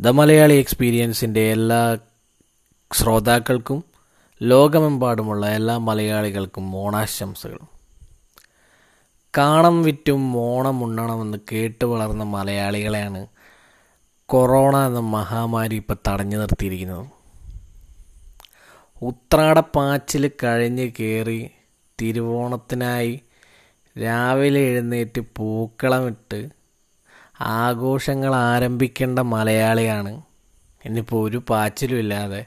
The Malayali എക്സ്പീരിയൻസിന്റെ എല്ലാ ശ്രോതാക്കൾക്കും ലോകമെമ്പാടുമുള്ള എല്ലാ മലയാളികൾക്കും ഓണാശംസകൾ കാണം വിറ്റും ഓണം ഉണ്ണണമെന്ന് കേട്ട് വളർന്ന മലയാളികളെയാണ് കൊറോണ എന്ന മഹാമാരി ഇപ്പോൾ തടഞ്ഞു നിർത്തിയിരിക്കുന്നത്. ഉത്രാടപ്പാച്ചിൽ കഴിഞ്ഞ് കയറി തിരുവോണത്തിനായി രാവിലെ എഴുന്നേറ്റ് പൂക്കളമിട്ട് ആഘോഷങ്ങൾ ആരംഭിക്കേണ്ട മലയാളിയാണ്. ഇന്നിപ്പോൾ ഒരു പാച്ചിലും ഇല്ലാതെ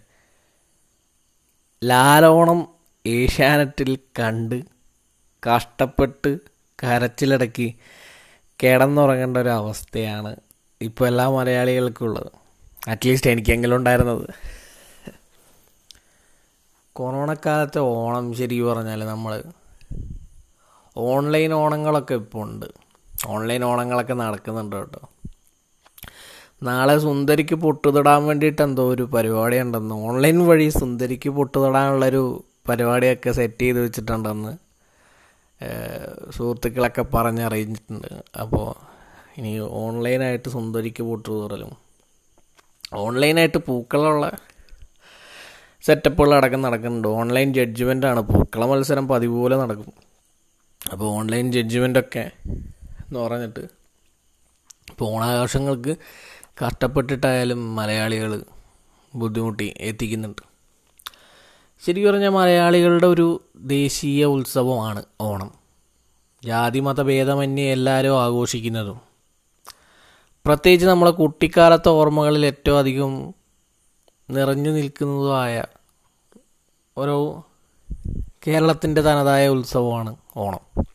ലാലോണം ഏഷ്യാനെറ്റിൽ കണ്ട് കഷ്ടപ്പെട്ട് കരച്ചിലടക്കി കിടന്നുറങ്ങേണ്ട ഒരു അവസ്ഥയാണ് ഇപ്പോൾ എല്ലാ മലയാളികൾക്കും ഉള്ളത് അറ്റ്ലീസ്റ്റ് എനിക്കെങ്കിലും ഉണ്ടായിരുന്നത്. കൊറോണ കാലത്തെ ഓണം ശരിക്കും പറഞ്ഞാൽ നമ്മൾ ഓൺലൈൻ ഓണങ്ങളൊക്കെ ഇപ്പോൾ ഉണ്ട്. ഓൺലൈൻ ഓണങ്ങളൊക്കെ നടക്കുന്നുണ്ട് കേട്ടോ. നാളെ സുന്ദരിക്ക് പൊട്ടുതൊടാൻ വേണ്ടിയിട്ട് എന്തോ ഒരു പരിപാടി ഉണ്ടെന്ന് ഓൺലൈൻ വഴി സുന്ദരിക്ക് പൊട്ടുതൊടാനുള്ളൊരു പരിപാടിയൊക്കെ സെറ്റ് ചെയ്ത് വെച്ചിട്ടുണ്ടെന്ന് സുഹൃത്തുക്കളൊക്കെ പറഞ്ഞറിയിച്ചിട്ടുണ്ട്. അപ്പോൾ ഇനി ഓൺലൈനായിട്ട് സുന്ദരിക്ക് പൊട്ടുതൊടലും. ഓൺലൈനായിട്ട് പൂക്കളുള്ള സെറ്റപ്പുകൾ അടക്കം നടക്കുന്നുണ്ട്. ഓൺലൈൻ ജഡ്ജ്മെന്റാണ് പൂക്കള മത്സരം പതിവ് പോലെ നടക്കും. അപ്പോൾ ഓൺലൈൻ ജഡ്ജ്മെന്റൊക്കെ എന്ന് പറഞ്ഞിട്ട്. ഇപ്പോൾ ഓണാഘോഷങ്ങൾക്ക് കഷ്ടപ്പെട്ടിട്ടായാലും മലയാളികൾ ബുദ്ധിമുട്ടി എത്തിക്കുന്നുണ്ട്. ശരിക്കും പറഞ്ഞാൽ മലയാളികളുടെ ഒരു ദേശീയ ഉത്സവമാണ് ഓണം. ജാതി മതഭേദമന്യേ എല്ലാവരും ആഘോഷിക്കുന്നതും. പ്രത്യേകിച്ച് നമ്മളെ കുട്ടിക്കാലത്തെ ഓർമ്മകളിൽ ഏറ്റവും അധികം നിറഞ്ഞു നിൽക്കുന്നതുമായ ഓരോ കേരളത്തിന്റെ തനതായ ഉത്സവമാണ് ഓണം.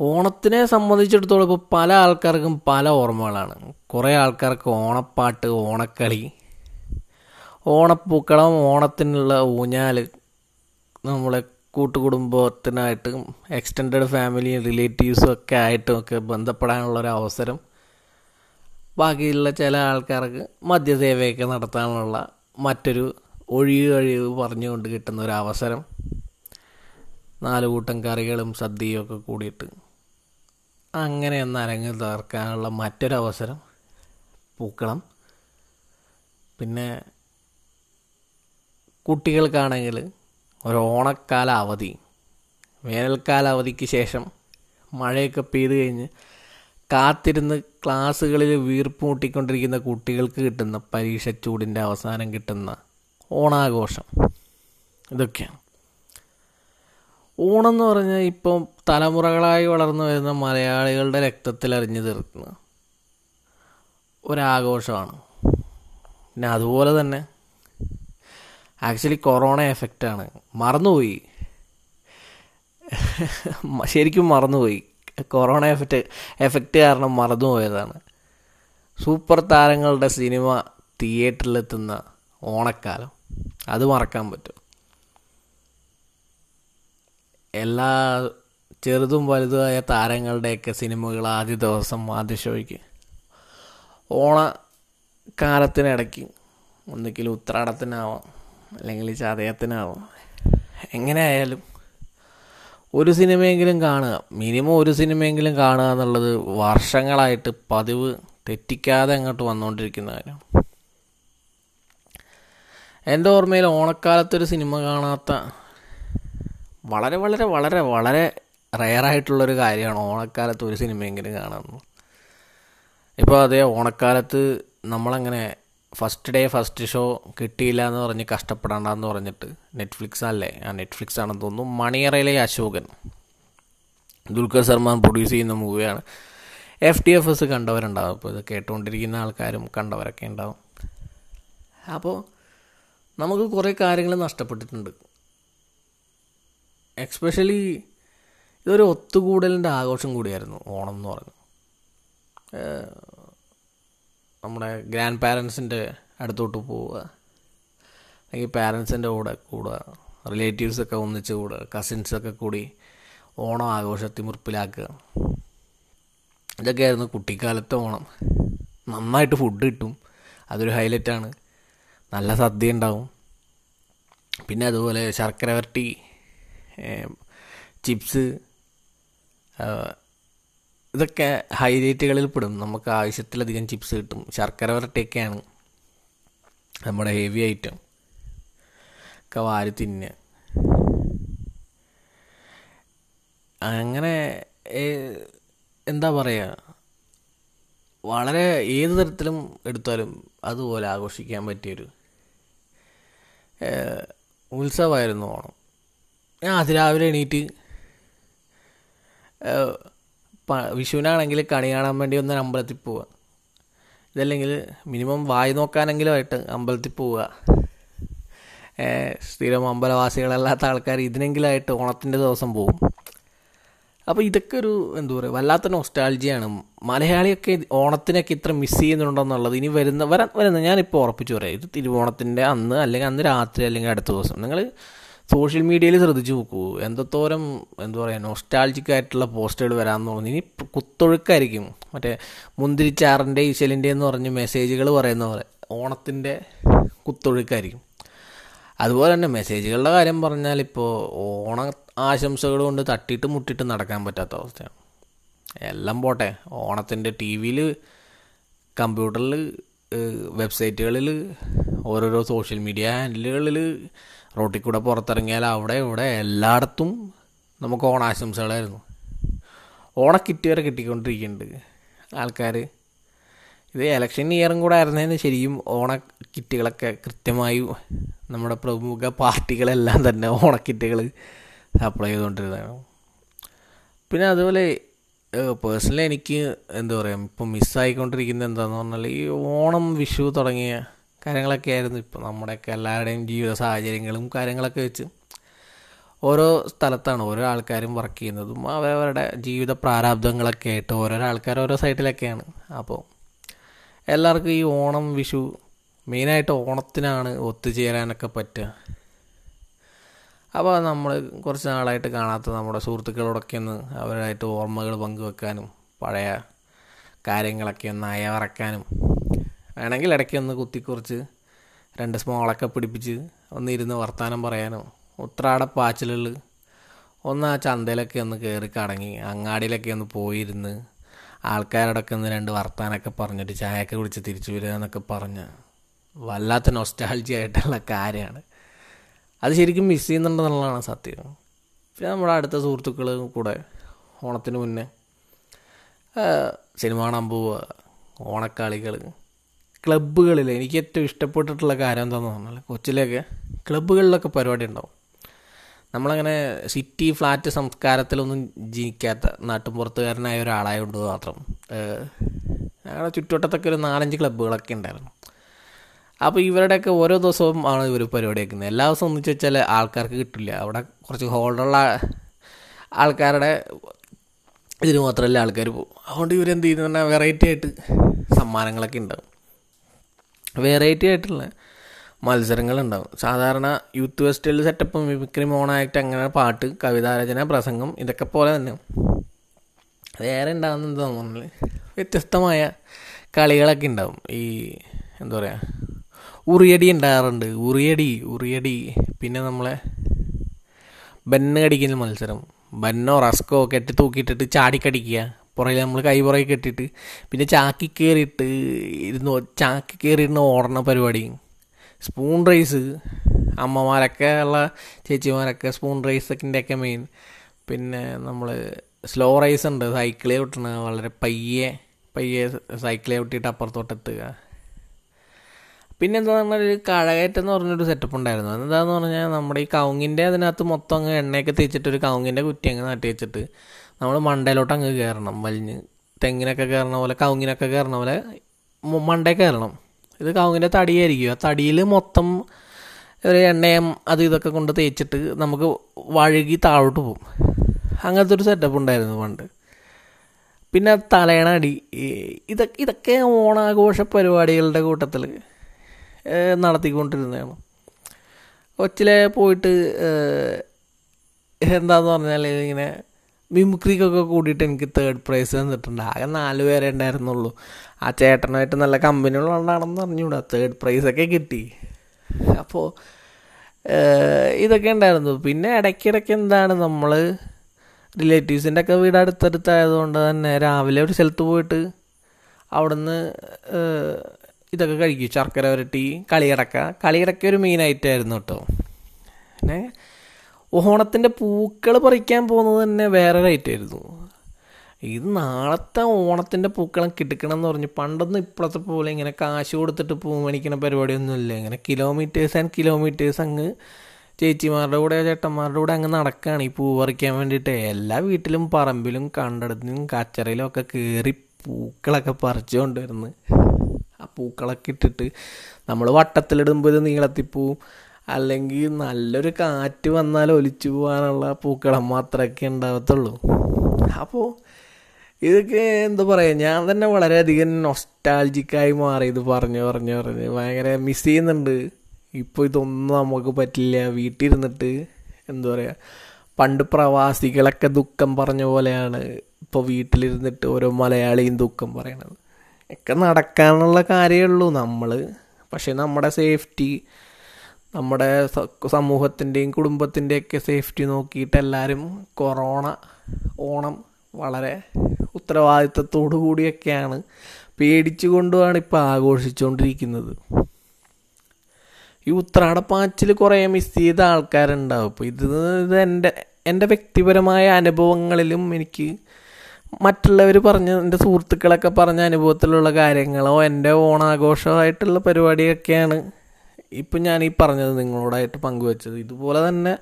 ഓണത്തിനെ സംബന്ധിച്ചിടത്തോളം ഇപ്പോൾ പല ആൾക്കാർക്കും പല ഓർമ്മകളാണ്. കുറേ ആൾക്കാർക്ക് ഓണപ്പാട്ട് ഓണക്കളി ഓണപ്പൂക്കളം ഓണത്തിനുള്ള ഊഞ്ഞാൽ നമ്മളെ കൂട്ടുകുടുംബത്തിനായിട്ട് എക്സ്റ്റെൻഡ് ഫാമിലി റിലേറ്റീവ്സും ഒക്കെ ആയിട്ടും ഒക്കെ ബന്ധപ്പെടാനുള്ള ഒരു അവസരം. ബാക്കിയുള്ള ചില ആൾക്കാർക്ക് മദ്യസേവയൊക്കെ നടത്താനുള്ള മറ്റൊരു ഒഴിവ് കഴിവ് പറഞ്ഞുകൊണ്ട് കിട്ടുന്ന ഒരു അവസരം. നാല് കൂട്ടം കറികളും സദ്യയും ഒക്കെ കൂടിയിട്ട്. അങ്ങനെ ഒന്ന് അരങ്ങ് തകർക്കാനുള്ള മറ്റൊരവസരം പൂക്കളം. പിന്നെ കുട്ടികൾക്കാണെങ്കിൽ ഒരു ഓണക്കാല അവധി വേനൽക്കാല അവധിക്ക് ശേഷം മഴയൊക്കെ പെയ്ത് കഴിഞ്ഞ് കാത്തിരുന്ന് ക്ലാസ്സുകളിൽ വീർപ്പ് മുട്ടിക്കൊണ്ടിരിക്കുന്ന കുട്ടികൾക്ക് കിട്ടുന്ന പരീക്ഷ ചൂടിന്റെ അവസാനം കിട്ടുന്ന ഓണാഘോഷം. ഇതൊക്കെയാണ്. ഓണം എന്ന് പറഞ്ഞാൽ ഇപ്പം തലമുറകളായി വളർന്നു വരുന്ന മലയാളികളുടെ രക്തത്തിൽ അറിഞ്ഞു തീർക്കുന്ന ഒരാഘോഷമാണ്. പിന്നെ അതുപോലെ തന്നെ ആക്ച്വലി കൊറോണ എഫക്റ്റാണ് മറന്നുപോയി. ശരിക്കും മറന്നുപോയി. കൊറോണ എഫക്റ്റ് എഫക്റ്റ് കാരണം മറന്നുപോയതാണ്. സൂപ്പർ താരങ്ങളുടെ സിനിമ തിയേറ്ററിലെത്തുന്ന ഓണക്കാലം. അത് മറക്കാൻ പറ്റും. എല്ലാ ചെറുതും വലുതുമായ താരങ്ങളുടെയൊക്കെ സിനിമകൾ ആദ്യ ദിവസം ആദ്യ ഷോയ്ക്ക്. ഓണക്കാലത്തിനിടയ്ക്ക് ഒന്നുകിൽ ഉത്രാടത്തിനാവാം അല്ലെങ്കിൽ ചതയത്തിനാവാം. എങ്ങനെയായാലും ഒരു സിനിമയെങ്കിലും കാണുക. മിനിമം ഒരു സിനിമയെങ്കിലും കാണുക എന്നുള്ളത് വർഷങ്ങളായിട്ട് പതിവ് തെറ്റിക്കാതെ അങ്ങോട്ട് വന്നുകൊണ്ടിരിക്കുന്ന കാര്യം. എന്റെ ഓർമ്മയിൽ ഓണക്കാലത്തൊരു സിനിമ കാണാത്ത വളരെ വളരെ വളരെ വളരെ റെയറായിട്ടുള്ളൊരു കാര്യമാണ് ഓണക്കാലത്ത് ഒരു സിനിമയെങ്കിലും കാണുന്നത് ഇപ്പോൾ അതേ ഓണക്കാലത്ത് നമ്മളങ്ങനെ ഫസ്റ്റ് ഡേ ഫസ്റ്റ് ഷോ കിട്ടിയില്ല എന്ന് പറഞ്ഞ് കഷ്ടപ്പെടേണ്ടെന്ന് പറഞ്ഞിട്ട് നെറ്റ്ഫ്ലിക്സ് അല്ലേ? ആ നെറ്റ്ഫ്ലിക്സ് ആണെന്ന് തോന്നുന്നു. മണിയറയിലെ അശോകൻ. ദുൽഖർ സൽമാൻ പ്രൊഡ്യൂസ് ചെയ്യുന്ന മൂവിയാണ് എഫ് ടി എഫ് എസ് കണ്ടവരുണ്ടാവും. ഇപ്പോൾ ഇത് കേട്ടുകൊണ്ടിരിക്കുന്ന ആൾക്കാരും കണ്ടവരൊക്കെ ഉണ്ടാവും. അപ്പോൾ നമുക്ക് കുറേ കാര്യങ്ങൾ നഷ്ടപ്പെട്ടിട്ടുണ്ട്. എക്സ്പെഷ്യലി ഇതൊരു ഒത്തുകൂടലിന്റെ ആഘോഷം കൂടിയായിരുന്നു ഓണം എന്ന് പറഞ്ഞു. നമ്മുടെ ഗ്രാൻഡ് പാരൻസിന്റെ അടുത്തോട്ട് പോവുക അല്ലെങ്കിൽ പാരൻസിന്റെ കൂടെ കൂടുക റിലേറ്റീവ്സൊക്കെ ഒന്നിച്ച് കൂടുക കസിൻസൊക്കെ കൂടി ഓണം ആഘോഷത്തിമുറിപ്പിലാക്കുക ഇതൊക്കെയായിരുന്നു കുട്ടിക്കാലത്തെ ഓണം. നന്നായിട്ട് ഫുഡ് കിട്ടും അതൊരു ഹൈലൈറ്റാണ് നല്ല സദ്യ ഉണ്ടാവും. പിന്നെ അതുപോലെ ശർക്കര വരട്ടി ചിപ്സ് ഇതൊക്കെ ഹൈലൈറ്റുകളിൽ പെടും. നമുക്ക് ആവശ്യത്തിലധികം ചിപ്സ് കിട്ടും. ശർക്കര വരട്ടിയൊക്കെയാണ് നമ്മുടെ ഹെവി ഐറ്റം ഒക്കെ വാരി തിന്നുക. അങ്ങനെ എന്താ പറയുക വളരെ ഏത് തരത്തിലും എടുത്താലും അതുപോലെ ആഘോഷിക്കാൻ പറ്റിയൊരു ഉത്സവമായിരുന്നു ഓണം. ഞാൻ അതിരാവിലെ എണീറ്റ്. വിഷുവിനാണെങ്കിൽ കണി കാണാൻ വേണ്ടി ഒന്ന് അമ്പലത്തിൽ പോവുക ഇതല്ലെങ്കിൽ മിനിമം വായി നോക്കാനെങ്കിലും ആയിട്ട് അമ്പലത്തിൽ പോവുക സ്ഥിരം അമ്പലവാസികളല്ലാത്ത ആൾക്കാർ ഇതിനെങ്കിലായിട്ട് ഓണത്തിന്റെ ദിവസം പോകും അപ്പോൾ ഇതൊക്കെ ഒരു എന്താ പറയുക വല്ലാത്ത നൊസ്റ്റാൾജിയാണ് മലയാളിയൊക്കെ ഓണത്തിനൊക്കെ ഇത്ര മിസ് ചെയ്യുന്നുണ്ടെന്നുള്ളത് ഇനി വരുന്ന വരാൻ വരുന്ന ഞാനിപ്പോൾ ഉറപ്പിച്ചു പറയാം. ഇത് തിരുവോണത്തിന്റെ അന്ന് അല്ലെങ്കിൽ അന്ന് രാത്രി അല്ലെങ്കിൽ അടുത്ത ദിവസം. നിങ്ങൾ സോഷ്യൽ മീഡിയയിൽ ശ്രദ്ധിച്ചു നോക്കൂ. എന്തോരം എന്താ പറയുക നോസ്റ്റാൾജിക് ആയിട്ടുള്ള പോസ്റ്റുകൾ വരാമെന്ന് തോന്നുന്നു. ഇനി കുത്തൊഴുക്കായിരിക്കും. മറ്റേ മുന്തിരിച്ചാറിന്റെ ഈശലിന്റെ എന്ന് പറഞ്ഞ് മെസ്സേജുകൾ പറയുന്ന പോലെ ഓണത്തിന്റെ കുത്തൊഴുക്കായിരിക്കും. അതുപോലെ തന്നെ മെസ്സേജുകളുടെ കാര്യം പറഞ്ഞാൽ ഇപ്പോൾ ഓണ ആശംസകൾ കൊണ്ട് തട്ടിയിട്ട് മുട്ടിയിട്ട് നടക്കാൻ പറ്റാത്ത അവസ്ഥയാണ്. എല്ലാം പോട്ടെ. ഓണത്തിന്റെ ടി വിയിൽ കമ്പ്യൂട്ടറിൽ വെബ്സൈറ്റുകളിൽ ഓരോരോ സോഷ്യൽ മീഡിയ ഹാൻഡിലുകളിൽ റോട്ടിൽ കൂടെ പുറത്തിറങ്ങിയാൽ അവിടെ ഇവിടെ എല്ലായിടത്തും നമുക്ക് ഓണാശംസകളായിരുന്നു. ഓണക്കിറ്റ് വരെ കിട്ടിക്കൊണ്ടിരിക്കുന്നുണ്ട്. ആൾക്കാർ ഇത് ഇലക്ഷൻ ഇയറും കൂടെ ആയിരുന്നതിന് ശരിക്കും ഓണ കിറ്റുകളൊക്കെ കൃത്യമായി നമ്മുടെ പ്രമുഖ പാർട്ടികളെല്ലാം തന്നെ ഓണക്കിറ്റുകൾ സപ്ലൈ ചെയ്തുകൊണ്ടിരുന്നതാണ്. പിന്നെ അതുപോലെ പേഴ്സണലി എനിക്ക് എന്താ പറയുക ഇപ്പം മിസ്സായിക്കൊണ്ടിരിക്കുന്നത് എന്താണെന്ന് പറഞ്ഞാൽ ഈ ഓണം വിഷു തുടങ്ങിയ കാര്യങ്ങളൊക്കെ ആയിരുന്നു. ഇപ്പോൾ നമ്മുടെയൊക്കെ എല്ലാവരുടെയും ജീവിത സാഹചര്യങ്ങളും കാര്യങ്ങളൊക്കെ വെച്ച് ഓരോ സ്ഥലത്താണ് ഓരോ ആൾക്കാരും വർക്ക് ചെയ്യുന്നതും അവരവരുടെ ജീവിത പ്രാരാബ്ദങ്ങളൊക്കെ ആയിട്ട് ഓരോരോ ആൾക്കാർ ഓരോ സൈഡിലൊക്കെയാണ് അപ്പോൾ എല്ലാവർക്കും ഈ ഓണം വിഷു മെയിനായിട്ട് ഓണത്തിനാണ് ഒത്തുചേരാനൊക്കെ പറ്റുക. അപ്പോൾ നമ്മൾ കുറച്ച് നാളായിട്ട് കാണാത്ത നമ്മുടെ സുഹൃത്തുക്കളോടൊക്കെ ഒന്ന് അവരായിട്ട് ഓർമ്മകൾ പങ്കുവെക്കാനും പഴയ കാര്യങ്ങളൊക്കെ ഒന്ന് അയവറക്കാനും വേണമെങ്കിൽ ഇടയ്ക്ക് ഒന്ന് കുത്തിക്കുറിച്ച് രണ്ട് സ്മോളൊക്കെ പിടിപ്പിച്ച് ഒന്ന് ഇരുന്ന് വർത്തമാനം പറയാനോ. ഉത്രാട പാച്ചിലുകൾ. ഒന്ന് ആ ചന്തയിലൊക്കെ ഒന്ന് കയറി കടങ്ങി അങ്ങാടിയിലൊക്കെ ഒന്ന് പോയിരുന്ന് ആൾക്കാരോടൊക്കെ ഒന്ന് രണ്ട് വർത്താനൊക്കെ പറഞ്ഞിട്ട് ചായയൊക്കെ കുടിച്ച് തിരിച്ചു വരിക എന്നൊക്കെ പറഞ്ഞ്. വല്ലാത്ത നൊസ്റ്റാൾജി ആയിട്ടുള്ള കാര്യമാണ്. അത് ശരിക്കും മിസ് ചെയ്യുന്നുണ്ടെന്നുള്ളതാണ് സത്യം. പിന്നെ നമ്മുടെ അടുത്ത സുഹൃത്തുക്കൾ കൂടെ ഓണത്തിന് മുന്നേ സിനിമ കാണാൻ പോവുക ഓണക്കളികൾ ക്ലബ്ബുകളിൽ എനിക്ക് ഏറ്റവും ഇഷ്ടപ്പെട്ടിട്ടുള്ള കാര്യം എന്താണെന്ന് പറഞ്ഞാൽ കൊച്ചിലൊക്കെ ക്ലബ്ബുകളിലൊക്കെ പരിപാടി ഉണ്ടാവും. നമ്മളങ്ങനെ സിറ്റി ഫ്ലാറ്റ് സംസ്കാരത്തിലൊന്നും ജീവിക്കാത്ത നാട്ടുമ്പുറത്തുകാരനായ ഒരാളായതുകൊണ്ട് മാത്രം ഞങ്ങളുടെ ചുറ്റുവട്ടത്തൊക്കെ ഒരു നാലഞ്ച് ക്ലബ്ബുകളൊക്കെ ഉണ്ടായിരുന്നു. അപ്പോൾ ഇവരുടെയൊക്കെ ഓരോ ദിവസവും ആണ് ഇവർ പരിപാടി വയ്ക്കുന്നത് എല്ലാ ദിവസവും ഒന്നിച്ച് വെച്ചാൽ ആൾക്കാർക്ക് കിട്ടില്ല. അവിടെ കുറച്ച് ഹോൾഡുള്ള ആൾക്കാരുടെ ഇതിന് മാത്രമല്ല ആൾക്കാർ പോകും അതുകൊണ്ട് ഇവരെന്ത് ചെയ്യുന്നു പറഞ്ഞാൽ വെറൈറ്റി ആയിട്ട് സമ്മാനങ്ങളൊക്കെ ഉണ്ടാവും. വെറൈറ്റി ആയിട്ടുള്ള മത്സരങ്ങളുണ്ടാവും. സാധാരണ youth festival setup mimicry mono act അങ്ങനെ പാട്ട് കവിതാരചന പ്രസംഗം ഇതൊക്കെ പോലെ തന്നെ. വേറെ ഉണ്ടാകുന്ന തോന്നുന്നില്ല വ്യത്യസ്തമായ കളികളൊക്കെ ഉണ്ടാവും. ഈ എന്താ പറയുക ഉറിയടി ഉണ്ടാകാറുണ്ട്. ഉറിയടി ഉറിയടി. പിന്നെ നമ്മളെ ബന്ന് കടിക്കുന്ന മത്സരം. ബന്നോ റസ്കോ കെട്ടി തൂക്കിയിട്ടിട്ട് ചാടിക്കടിക്കുക. പുറകിൽ നമ്മൾ കൈ പുറകെ കെട്ടിയിട്ട് പിന്നെ ചാക്കി കയറിയിട്ട് ഇരുന്ന് ചാക്കി കയറിയിരുന്ന് ഓടണ പരിപാടി. സ്പൂൺ റൈസ് അമ്മമാരൊക്കെ ഉള്ള ചേച്ചിമാരൊക്കെ സ്പൂൺ റൈസൊക്കെ മെയിൻ പിന്നെ നമ്മൾ സ്ലോ റൈസ് ഉണ്ട് സൈക്കിളെ വിട്ടണ വളരെ പയ്യെ പയ്യെ സൈക്കിളെ വിട്ടിട്ട് അപ്പുറത്തോട്ട് എത്തുക പിന്നെ എന്താ പറഞ്ഞാൽ ഒരു കഴകയറ്റം എന്ന് പറഞ്ഞൊരു സെറ്റപ്പ് ഉണ്ടായിരുന്നു. എന്താന്ന് പറഞ്ഞാൽ നമ്മുടെ ഈ കവുങ്ങിന്റെ അതിനകത്ത് മൊത്തം അങ്ങ് എണ്ണയൊക്കെ തേച്ചിട്ട് ഒരു കവുങ്ങിന്റെ കുറ്റി അങ്ങ് നട്ടി വെച്ചിട്ട് നമ്മൾ മണ്ടയിലോട്ട് അങ്ങ് കയറണം വലിഞ്ഞ് തെങ്ങിനൊക്കെ കയറണ പോലെ കവുങ്ങിനൊക്കെ കയറണ പോലെ മണ്ടയിൽ മണ്ടേ കയറണം ഇത് കവുങ്ങിന്റെ തടിയായിരിക്കും. ആ തടിയിൽ മൊത്തം ഒരു എണ്ണയും അത് ഇതൊക്കെ കൊണ്ട് തേച്ചിട്ട് നമുക്ക് വഴുകി താഴോട്ട് പോകും. അങ്ങനത്തെ ഒരു സെറ്റപ്പ് ഉണ്ടായിരുന്നു പണ്ട്. പിന്നെ തലയണടി അടി ഇതൊക്കെ ഇതൊക്കെ ഓണാഘോഷ പരിപാടികളുടെ കൂട്ടത്തിൽ നടത്തിക്കൊണ്ടിരുന്നതാണ്. കൊച്ചിലെ പോയിട്ട് എന്താന്ന് പറഞ്ഞാൽ ഇങ്ങനെ മിമിക്രിക്കൊക്കെ കൂടിയിട്ട് എനിക്ക് തേർഡ് പ്രൈസ് തന്നിട്ടുണ്ട്. ആകെ നാല് പേരെ ഉണ്ടായിരുന്നുള്ളൂ. ആ ചേട്ടനായിട്ട് നല്ല കമ്പനികളുണ്ടാണെന്ന് അറിഞ്ഞൂടാ. തേർഡ് പ്രൈസൊക്കെ കിട്ടി. അപ്പോൾ ഇതൊക്കെ ഉണ്ടായിരുന്നു. പിന്നെ ഇടയ്ക്കിടയ്ക്ക് എന്താണ് നമ്മൾ റിലേറ്റീവ്സിന്റെ ഒക്കെ വീട് അടുത്തടുത്തായതുകൊണ്ട് തന്നെ രാവിലെ ഒരു സ്ഥലത്ത് പോയിട്ട് അവിടുന്ന് ഇതൊക്കെ കഴിക്കും. ശർക്കര വരട്ടി കളിയടക്ക കളിയടക്ക ഒരു മെയിൻ ഐറ്റമായിരുന്നു കേട്ടോ. പിന്നെ ഓണത്തിന്റെ പൂക്കൾ പറിക്കാൻ പോകുന്നത് തന്നെ വേറെ റേറ്റ് ആയിരുന്നു. ഇത് നാളത്തെ ഓണത്തിന്റെ പൂക്കളം കിടക്കണം എന്ന് പറഞ്ഞ്. പണ്ടൊന്നും ഇപ്പോഴത്തെ പോലെ ഇങ്ങനെ കാശ് കൊടുത്തിട്ട് പൂ മേടിക്കണ പരിപാടിയൊന്നുമില്ല. ഇങ്ങനെ കിലോമീറ്റേഴ്സ് ആൻഡ് കിലോമീറ്റേഴ്സ് അങ്ങ് ചേച്ചിമാരുടെ കൂടെ ചേട്ടന്മാരുടെ കൂടെ അങ്ങ് നടക്കുകയാണ് ഈ പൂ പറിക്കാൻ വേണ്ടിയിട്ട്. എല്ലാ വീട്ടിലും പറമ്പിലും കണ്ടടത്തിനും കച്ചറയിലും ഒക്കെ കയറി പൂക്കളൊക്കെ പറിച്ചുകൊണ്ട് വരുന്നു ആ പൂക്കളൊക്കെ ഇട്ടിട്ട് നമ്മൾ വട്ടത്തിലിടുമ്പോൾ ഇത് നീളത്തിപ്പൂവും പോവും അല്ലെങ്കിൽ നല്ലൊരു കാറ്റ് വന്നാൽ ഒലിച്ചു പോകാനുള്ള പൂക്കളം മാത്രമൊക്കെ ഉണ്ടാകത്തുള്ളൂ. അപ്പോൾ ഇതൊക്കെ എന്താ പറയുക ഞാൻ തന്നെ വളരെയധികം നൊസ്റ്റാൾജിക്കായി മാറി ഇത് പറഞ്ഞു പറഞ്ഞു പറഞ്ഞ്. ഭയങ്കര മിസ് ചെയ്യുന്നുണ്ട്. ഇപ്പോൾ ഇതൊന്നും നമുക്ക് പറ്റില്ല. വീട്ടിലിരുന്നിട്ട് എന്താ പറയുക പണ്ട് പ്രവാസികളൊക്കെ ദുഃഖം പറഞ്ഞ പോലെയാണ് ഇപ്പോൾ വീട്ടിലിരുന്നിട്ട് ഓരോ മലയാളിയും ദുഃഖം പറയണത്. ഒക്കെ നടക്കാനുള്ള കാര്യമുള്ളൂ നമ്മൾ പക്ഷെ നമ്മുടെ സേഫ്റ്റി നമ്മുടെ സമൂഹത്തിന്റെയും കുടുംബത്തിന്റെയൊക്കെ സേഫ്റ്റി നോക്കിയിട്ട് എല്ലാവരും കൊറോണ ഓണം വളരെ ഉത്തരവാദിത്തത്തോടു കൂടിയൊക്കെയാണ് പേടിച്ചുകൊണ്ടുമാണ് ഇപ്പോൾ ആഘോഷിച്ചുകൊണ്ടിരിക്കുന്നത് ഈ ഉത്രാടപ്പാച്ചിൽ കുറേ മിസ് ചെയ്ത ആൾക്കാരുണ്ടാവും. അപ്പോൾ ഇത് ഇത് എന്റെ എന്റെ വ്യക്തിപരമായ അനുഭവങ്ങളിലും എനിക്ക് മറ്റുള്ളവർ പറഞ്ഞ എന്റെ സുഹൃത്തുക്കളൊക്കെ പറഞ്ഞ അനുഭവത്തിലുള്ള കാര്യങ്ങളോ എന്റെ ഓണാഘോഷമായിട്ടുള്ള പരിപാടിയൊക്കെയാണ് ഇപ്പം ഞാൻ ഈ പറഞ്ഞത് നിങ്ങളോടായിട്ട് പങ്കുവച്ചത്. ഇതുപോലെ തന്നെ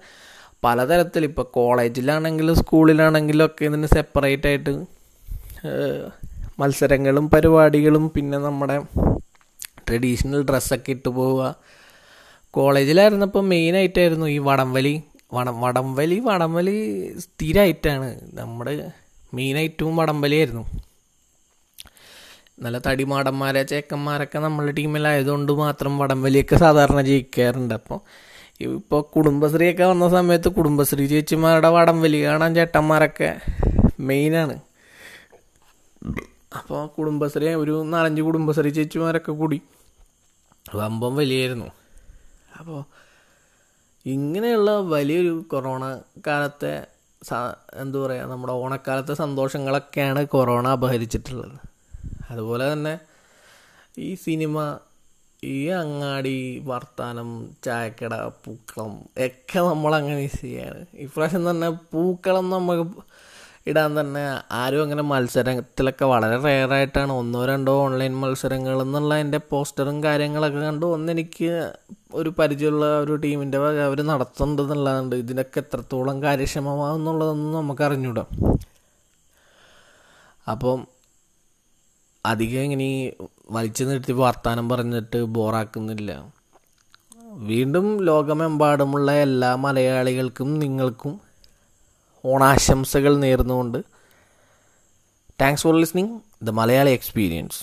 പലതരത്തിൽ ഇപ്പോൾ കോളേജിലാണെങ്കിലും സ്കൂളിലാണെങ്കിലും ഒക്കെ ഇതിന് സെപ്പറേറ്റ് ആയിട്ട് മത്സരങ്ങളും പരിപാടികളും പിന്നെ നമ്മുടെ ട്രഡീഷണൽ ഡ്രസ്സൊക്കെ ഇട്ട് പോവുക. കോളേജിലായിരുന്നപ്പോൾ മെയിനായിട്ടായിരുന്നു ഈ വടംവലി. വടം വടംവലി വടംവലി സ്ഥിരമായിട്ടാണ് നമ്മുടെ മെയിനായിട്ടും വടംവലിയായിരുന്നു. നല്ല തടിമാടന്മാരെ ചേക്കന്മാരൊക്കെ നമ്മുടെ ടീമിലായതുകൊണ്ട് മാത്രം വടംവലിയൊക്കെ സാധാരണ ജയിക്കാറുണ്ട്. അപ്പോൾ ഇപ്പോൾ കുടുംബശ്രീയൊക്കെ വന്ന സമയത്ത് കുടുംബശ്രീ ചേച്ചിമാരുടെ വടംവലി കാണാൻ ചേട്ടന്മാരൊക്കെ മെയിനാണ്. അപ്പോൾ കുടുംബശ്രീ ഒരു നാലഞ്ച് കുടുംബശ്രീ ചേച്ചിമാരൊക്കെ കൂടി. വമ്പം വലിയായിരുന്നു. അപ്പോൾ ഇങ്ങനെയുള്ള വലിയൊരു കൊറോണ കാലത്തെ സ- എന്താ പറയുക നമ്മുടെ ഓണക്കാലത്തെ സന്തോഷങ്ങളൊക്കെയാണ് കൊറോണ അപഹരിച്ചിട്ടുള്ളത്. അതുപോലെ തന്നെ ഈ സിനിമ ഈ അങ്ങാടി വർത്താനം ചായക്കട പൂക്കളം ഒക്കെ നമ്മളങ്ങനെ ചെയ്യാണ്. ഇപ്രാവശ്യം തന്നെ പൂക്കളം നമുക്ക് ഇടാൻ തന്നെ ആരും അങ്ങനെ മത്സരത്തിലൊക്കെ വളരെ റെയറായിട്ടാണ് ഒന്നോ രണ്ടോ ഓൺലൈൻ മത്സരങ്ങൾ എന്നുള്ള എന്റെ പോസ്റ്ററും കാര്യങ്ങളൊക്കെ കണ്ടു ഒന്നെനിക്ക് ഒരു പരിചയമുള്ള ഒരു ടീമിന്റെ വക അവർ നടത്തുന്നുണ്ടെന്നുള്ളതുണ്ട് ഇതിനൊക്കെ എത്രത്തോളം കാര്യക്ഷമമാകുന്നുള്ളതൊന്നും നമുക്ക് അറിഞ്ഞൂടാം അപ്പം അധികം ഇങ്ങനെ വലിച്ചു നിർത്തി വർത്തമാനം പറഞ്ഞിട്ട് ബോറാക്കുന്നില്ല. വീണ്ടും ലോകമെമ്പാടുമുള്ള എല്ലാ മലയാളികൾക്കും നിങ്ങൾക്കും ഓണാശംസകൾ നേർന്നുകൊണ്ട്. Thanks for listening the Malayali experience